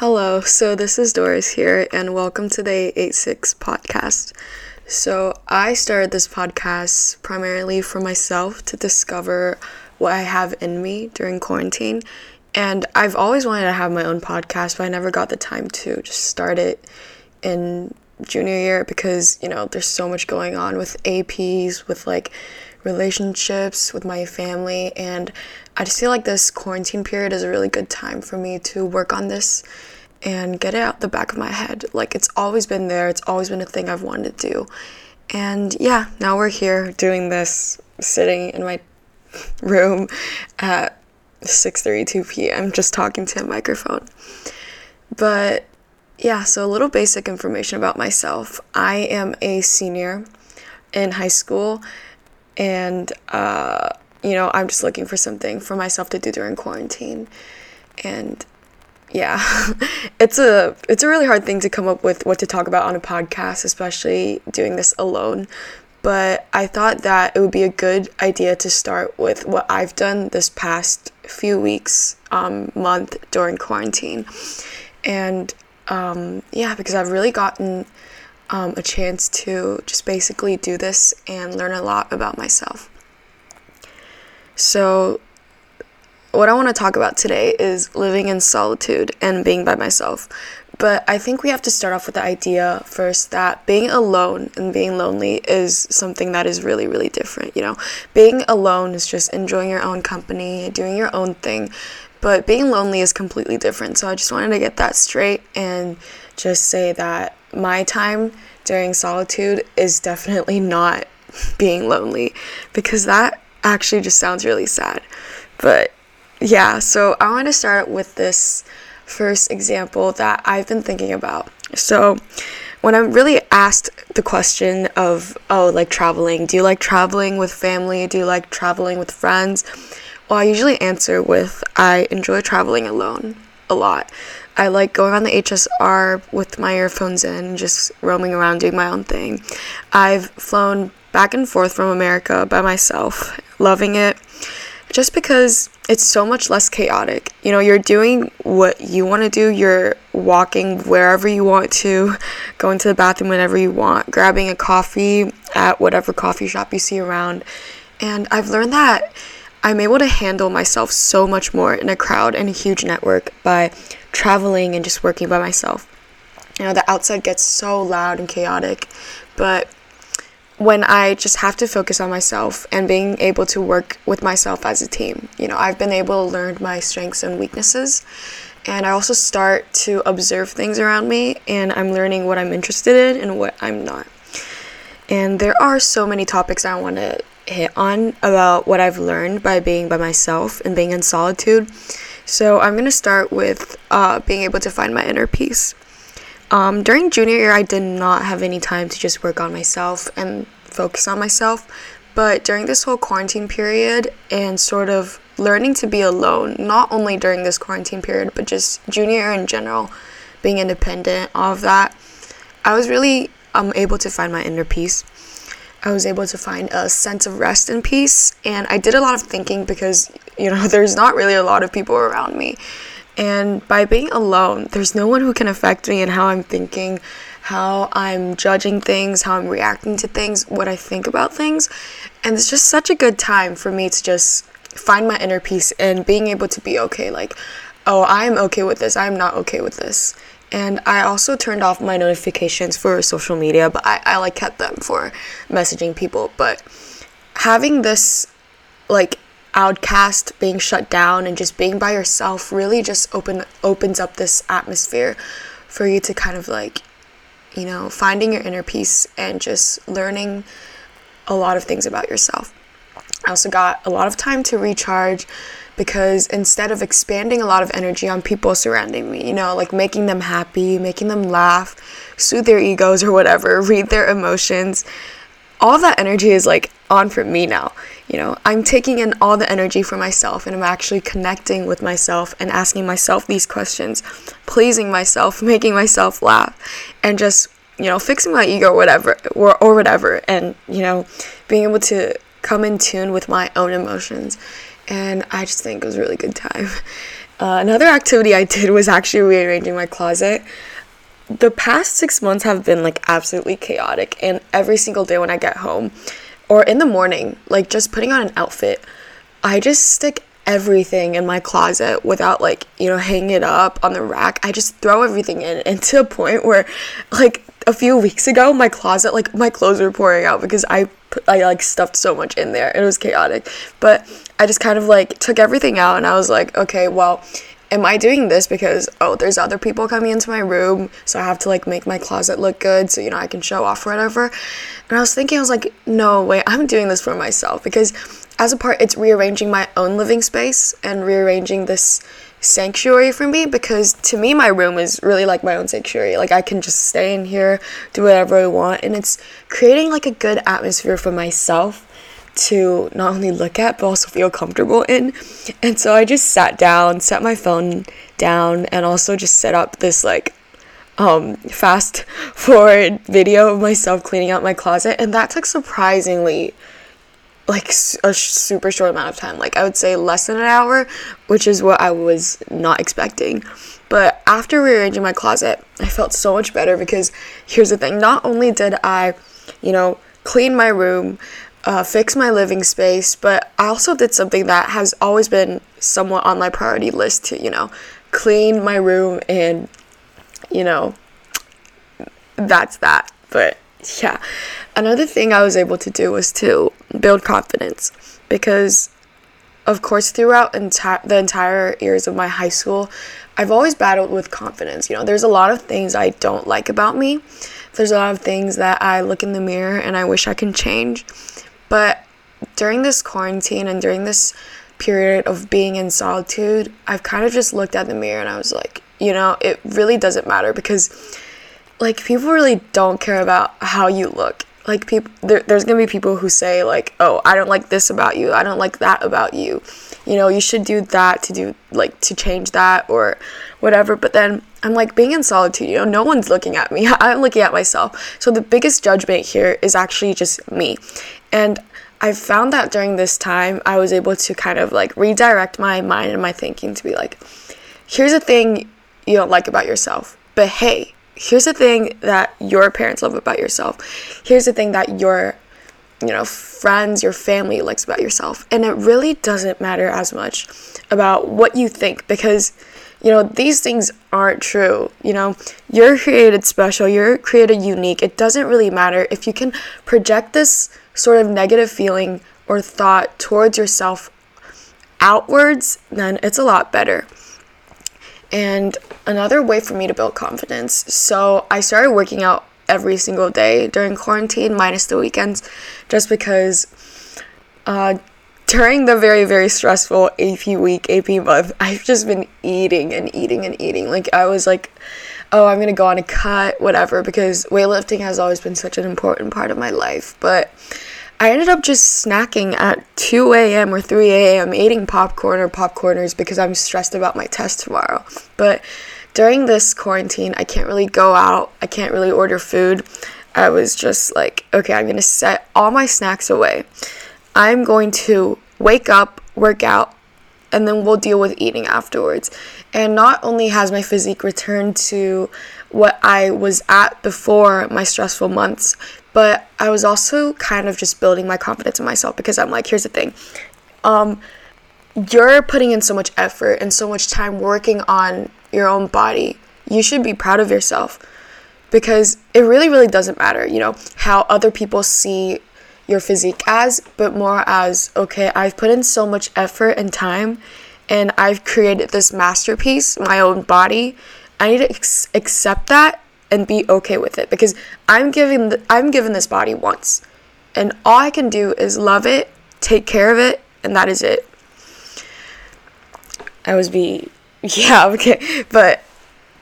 Hello, so this is Doris here, and welcome to the 86 podcast. So, I started this podcast primarily for myself to discover what I have in me during quarantine. And I've always wanted to have my own podcast, but I never got the time to just start it in junior year because, you know, there's so much going on with APs, with like relationships, with my family, and I just feel like this quarantine period is a really good time for me to work on this and get it out the back of my head. Like it's always been there, it's always been a thing I've wanted to do. And yeah, now we're here doing this sitting in my room at 6:32 p.m. just talking to a microphone. But yeah, so a little basic information about myself. I am a senior in high school and uh you know, I'm just looking for something for myself to do during quarantine. And yeah, it's a it's a really hard thing to come up with what to talk about on a podcast, especially doing this alone. But I thought that it would be a good idea to start with what I've done this past few weeks, um, month during quarantine, and um, yeah, because I've really gotten um, a chance to just basically do this and learn a lot about myself. So, what I want to talk about today is living in solitude and being by myself. But I think we have to start off with the idea first that being alone and being lonely is something that is really, really different. You know, being alone is just enjoying your own company, doing your own thing. But being lonely is completely different. So I just wanted to get that straight and just say that my time during solitude is definitely not being lonely because that actually just sounds really sad. But yeah, so I want to start with this first example that I've been thinking about. So, when I'm really asked the question of, oh, like traveling, do you like traveling with family? Do you like traveling with friends? Well, I usually answer with, I enjoy traveling alone a lot. I like going on the HSR with my earphones in, just roaming around doing my own thing. I've flown back and forth from America by myself, loving it just because it's so much less chaotic. You know, you're doing what you want to do, you're walking wherever you want to, going to the bathroom whenever you want, grabbing a coffee at whatever coffee shop you see around. And I've learned that I'm able to handle myself so much more in a crowd and a huge network by traveling and just working by myself. You know, the outside gets so loud and chaotic, but when I just have to focus on myself and being able to work with myself as a team. You know, I've been able to learn my strengths and weaknesses, and I also start to observe things around me, and I'm learning what I'm interested in and what I'm not. And there are so many topics I want to hit on about what I've learned by being by myself and being in solitude. So I'm to start with uh, being able to find my inner peace. Um, during junior year, I did not have any time to just work on myself and focus on myself. But during this whole quarantine period and sort of learning to be alone, not only during this quarantine period, but just junior year in general, being independent, all of that, I was really um, able to find my inner peace. I was able to find a sense of rest and peace. And I did a lot of thinking because, you know, there's not really a lot of people around me. And by being alone, there's no one who can affect me and how I'm thinking, how I'm judging things, how I'm reacting to things, what I think about things. And it's just such a good time for me to just find my inner peace and being able to be okay. Like, oh, I'm okay with this, I'm not okay with this. And I also turned off my notifications for social media, but I, I like kept them for messaging people. But having this like outcast being shut down and just being by yourself really just open opens up this atmosphere for you to kind of like you know finding your inner peace and just learning a lot of things about yourself i also got a lot of time to recharge because instead of expanding a lot of energy on people surrounding me you know like making them happy making them laugh soothe their egos or whatever read their emotions all that energy is like on for me now. You know, I'm taking in all the energy for myself and I'm actually connecting with myself and asking myself these questions, pleasing myself, making myself laugh, and just, you know, fixing my ego or whatever or, or whatever and, you know, being able to come in tune with my own emotions. And I just think it was a really good time. Uh, another activity I did was actually rearranging my closet. The past six months have been like absolutely chaotic, and every single day when I get home or in the morning, like just putting on an outfit, I just stick everything in my closet without like you know hanging it up on the rack i just throw everything in and to a point where like a few weeks ago my closet like my clothes were pouring out because i i like stuffed so much in there. It was chaotic. But i just kind of like took everything out and i was like okay well am I doing this because oh there's other people coming into my room so I have to like make my closet look good so you know I can show off or whatever? And I was thinking I was like no way, I'm doing this for myself because as a part, it's rearranging my own living space and rearranging this sanctuary for me because to me my room is really like my own sanctuary. Like i can just stay in here do whatever i want and it's creating like a good atmosphere for myself to not only look at but also feel comfortable in. And so i just sat down set my phone down and also just set up this like um fast forward video of myself cleaning out my closet. And that took surprisingly like a super short amount of time. Like I would say less than an hour, which is what I was not expecting. But after rearranging my closet, I felt so much better because here's the thing: not only did I, you know, clean my room, uh, fix my living space, but I also did something that has always been somewhat on my priority list to, you know, clean my room and, you know, that's that. But yeah. Another thing I was able to do was to build confidence because of course throughout enti- the entire years of my high school I've always battled with confidence. You know, there's a lot of things I don't like about me. There's a lot of things that I look in the mirror and I wish I can change. But during this quarantine and during this period of being in solitude, I've kind of just looked at the mirror and I was like, you know, it really doesn't matter because like people really don't care about how you look. Like people there, there's gonna be people who say like oh i don't like this about you. I don't like that about you. You know you should do that to do like to change that or whatever. But then i'm like being in solitude you know no one's looking at me. I'm looking at myself. So the biggest judgment here is actually just me. And i found that during this time i was able to kind of like redirect my mind and my thinking to be like here's a thing you don't like about yourself but hey here's the thing that your parents love about yourself. Here's the thing that your you know, friends, your family likes about yourself. And it really doesn't matter as much about what you think because you know, these things aren't true. You know, you're created special, you're created unique. It doesn't really matter if you can project this sort of negative feeling or thought towards yourself outwards, then it's a lot better and another way for me to build confidence. So I started working out every single day during quarantine, minus the weekends, just because uh, during the very, very stressful AP week, AP month, I've just been eating and eating and eating. Like, I was like, oh, I'm gonna go on a cut, whatever, because weightlifting has always been such an important part of my life. But I ended up just snacking at 2 a.m. or 3 a.m. eating popcorn or popcorners because I'm stressed about my test tomorrow. But during this quarantine, I can't really go out, I can't really order food. I was just like, okay, I'm gonna set all my snacks away. I'm going to wake up, work out, and then we'll deal with eating afterwards. And not only has my physique returned to what I was at before my stressful months, but I was also kind of just building my confidence in myself because I'm like, here's the thing. Um, you're putting in so much effort and so much time working on your own body. You should be proud of yourself because it really, really doesn't matter, you know, how other people see your physique as, but more as, okay, I've put in so much effort and time and I've created this masterpiece, my own body. I need to ex- accept that and be okay with it because I'm giving I'm given this body once. And all I can do is love it, take care of it, and that is it. I was be yeah, okay. But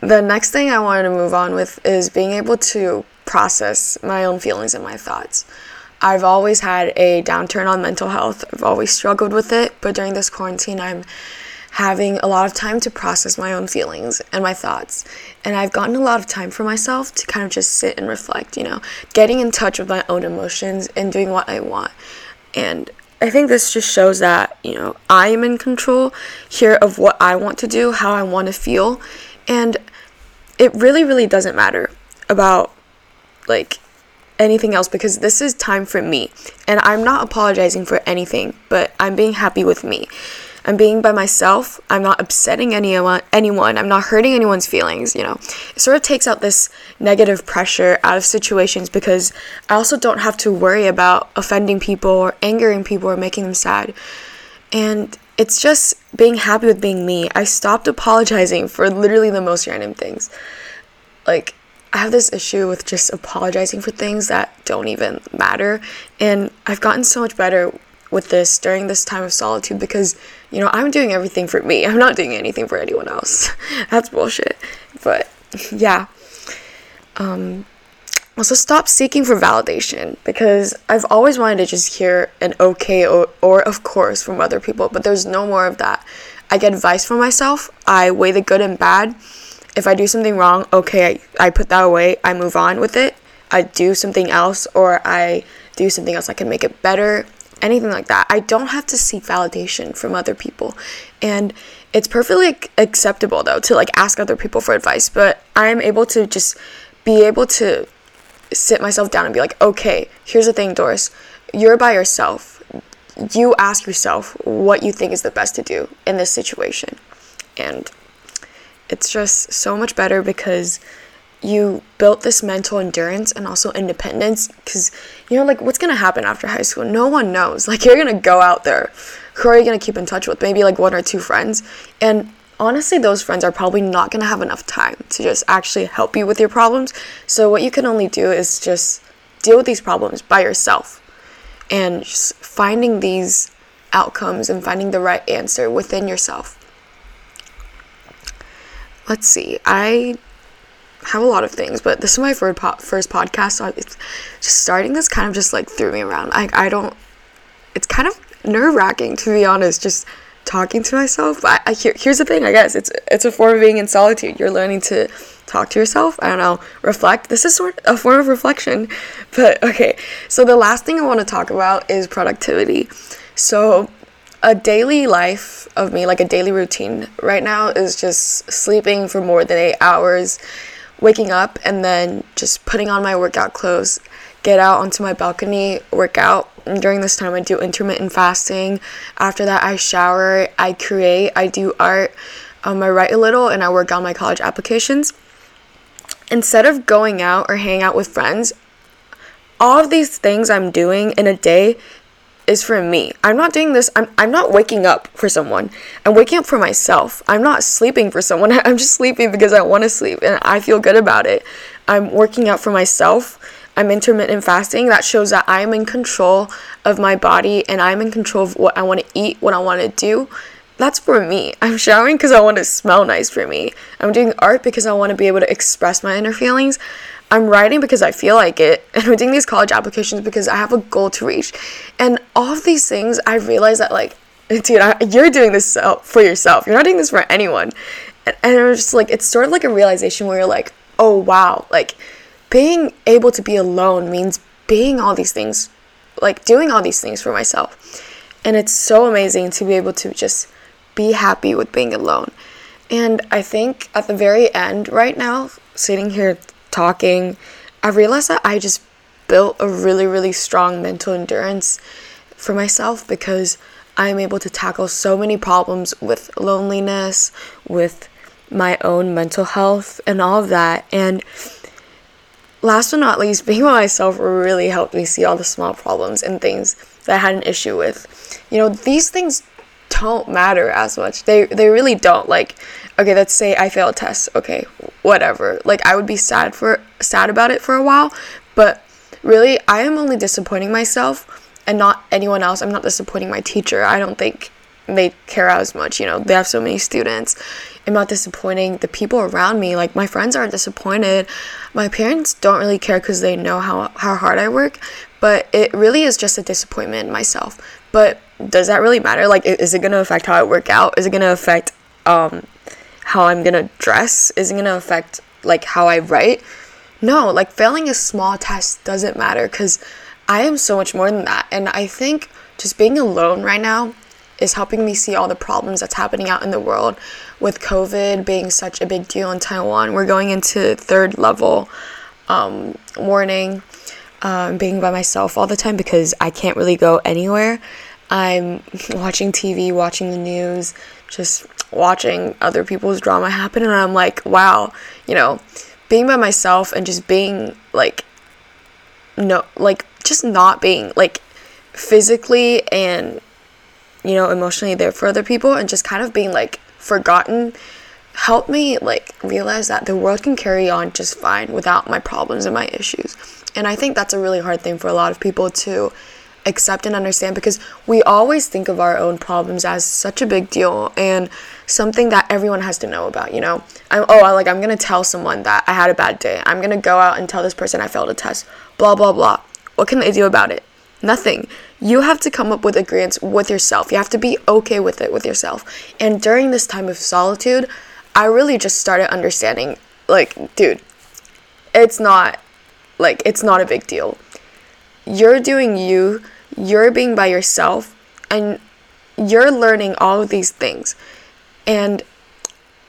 the next thing I wanted to move on with is being able to process my own feelings and my thoughts. I've always had a downturn on mental health. I've always struggled with it, but during this quarantine I'm having a lot of time to process my own feelings and my thoughts. And I've gotten a lot of time for myself to kind of just sit and reflect, you know, getting in touch with my own emotions and doing what I want. And I think this just shows that, you know, I am in control here of what I want to do, how I want to feel. And it really, really doesn't matter about like anything else because this is time for me. And I'm not apologizing for anything, but I'm being happy with me. I'm being by myself. I'm not upsetting anyone anyone. I'm not hurting anyone's feelings, you know. It sort of takes out this negative pressure out of situations because I also don't have to worry about offending people or angering people or making them sad. And it's just being happy with being me. I stopped apologizing for literally the most random things. Like I have this issue with just apologizing for things that don't even matter. And I've gotten so much better with this during this time of solitude because, you know, I'm doing everything for me. I'm not doing anything for anyone else. That's bullshit. But yeah. Um, also, stop seeking for validation because I've always wanted to just hear an okay or, or of course from other people, but there's no more of that. I get advice from myself, I weigh the good and bad if I do something wrong, okay, I, I put that away, I move on with it. I do something else or I do something else I can make it better, anything like that. I don't have to seek validation from other people. And it's perfectly acceptable though to like ask other people for advice, but I'm able to just be able to sit myself down and be like, "Okay, here's the thing, Doris. You're by yourself. You ask yourself what you think is the best to do in this situation." And it's just so much better because you built this mental endurance and also independence because you know like what's gonna happen after high school? No one knows. Like you're gonna go out there. Who are you gonna keep in touch with? Maybe like one or two friends. And honestly those friends are probably not gonna have enough time to just actually help you with your problems. So what you can only do is just deal with these problems by yourself. And just finding these outcomes and finding the right answer within yourself. Let's see. I have a lot of things, but this is my first po- first podcast, so it's just starting this kind of just like threw me around. I I don't. It's kind of nerve wracking to be honest. Just talking to myself. I, I here, here's the thing. I guess it's it's a form of being in solitude. You're learning to talk to yourself. I don't know, reflect. This is sort of a form of reflection. But okay, so the last thing I want to talk about is productivity. So a daily life of me, like a daily routine right now, is just sleeping for more than eight hours, waking up, and then just putting on my workout clothes, get out onto my balcony, work out. And during this time, I do intermittent fasting. After that, I shower, I create, I do art, um, I write a little, and I work on my college applications. Instead of going out or hanging out with friends, all of these things I'm doing in a day is for me. I'm not doing this. I'm I'm not waking up for someone. I'm waking up for myself. I'm not sleeping for someone. I'm just sleeping because I want to sleep and I feel good about it. I'm working out for myself. I'm intermittent fasting. That shows that I'm in control of my body and I'm in control of what I want to eat, what I want to do. That's for me. I'm showering because I want to smell nice for me. I'm doing art because I want to be able to express my inner feelings. I'm writing because I feel like it, and I'm doing these college applications because I have a goal to reach. And all of these things, I realize that, like, dude, I, you're doing this for yourself. You're not doing this for anyone. And, and it was just like, it's sort of like a realization where you're like, oh, wow, like, being able to be alone means being all these things, like, doing all these things for myself. And it's so amazing to be able to just be happy with being alone. And I think at the very end, right now, sitting here talking, I realized that I just built a really, really strong mental endurance for myself because I'm able to tackle so many problems with loneliness, with my own mental health, and all of that. And last but not least, being by myself really helped me see all the small problems and things that I had an issue with. You know, these things don't matter as much. They they really don't. Like, okay, let's say I fail a test. Okay, whatever. Like I would be sad for sad about it for a while, but really I am only disappointing myself and not anyone else. I'm not disappointing my teacher. I don't think they care as much, you know. They have so many students. I'm not disappointing the people around me. Like my friends aren't disappointed. My parents don't really care cuz they know how how hard I work, but it really is just a disappointment in myself. But does that really matter? Like is it to affect how I work out? Is it to affect um how I'm gonna dress isn't gonna affect like how I write. No, like failing a small test doesn't matter because I am so much more than that. And I think just being alone right now is helping me see all the problems that's happening out in the world with COVID being such a big deal in Taiwan. We're going into third level um, warning, um, being by myself all the time because I can't really go anywhere. I'm watching TV, watching the news, just watching other people's drama happen, and I'm like, wow, you know, being by myself and just being like, no, like, just not being like physically and you know, emotionally there for other people and just kind of being like forgotten helped me like realize that the world can carry on just fine without my problems and my issues. And I think that's a really hard thing for a lot of people to accept and understand because we always think of our own problems as such a big deal and something that everyone has to know about, you know. I'm oh, I like I'm to tell someone that I had a bad day. I'm to go out and tell this person I failed a test. Blah blah blah. What can they do about it? Nothing. You have to come up with agreements with yourself. You have to be okay with it with yourself. And during this time of solitude, I really just started understanding like, dude, it's not like it's not a big deal. You're doing you, you're being by yourself, and you're learning all of these things. And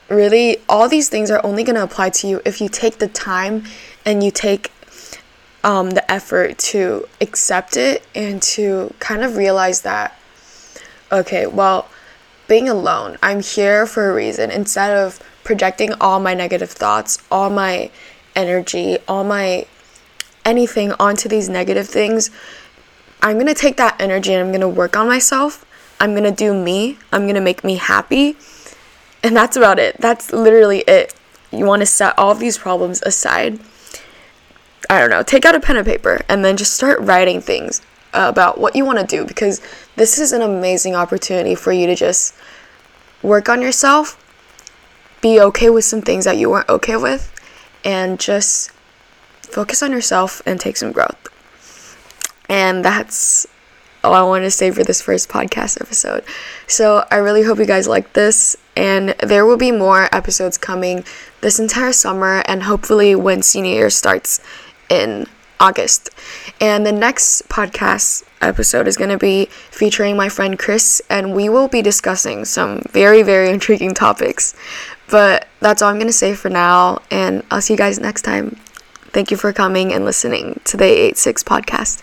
really, all these things are only going to apply to you if you take the time and you take um, the effort to accept it and to kind of realize that, okay, well, being alone, I'm here for a reason. Instead of projecting all my negative thoughts, all my energy, all my anything onto these negative things, I'm going to take that energy and I'm going to work on myself. I'm going to do me. I'm going to make me happy. And that's about it. That's literally it. You want to set all these problems aside I don't know, take out a pen and paper and then just start writing things about what you want to do because this is an amazing opportunity for you to just work on yourself, be okay with some things that you weren't okay with, and just focus on yourself and take some growth. And that's all I want to say for this first podcast episode. So I really hope you guys like this, and there will be more episodes coming this entire summer, and hopefully when senior year starts in August. And the next podcast episode is going to be featuring my friend Chris, and we will be discussing some very, very intriguing topics. But that's all I'm going to say for now, and I'll see you guys next time. Thank you for coming and listening to the 86 podcast.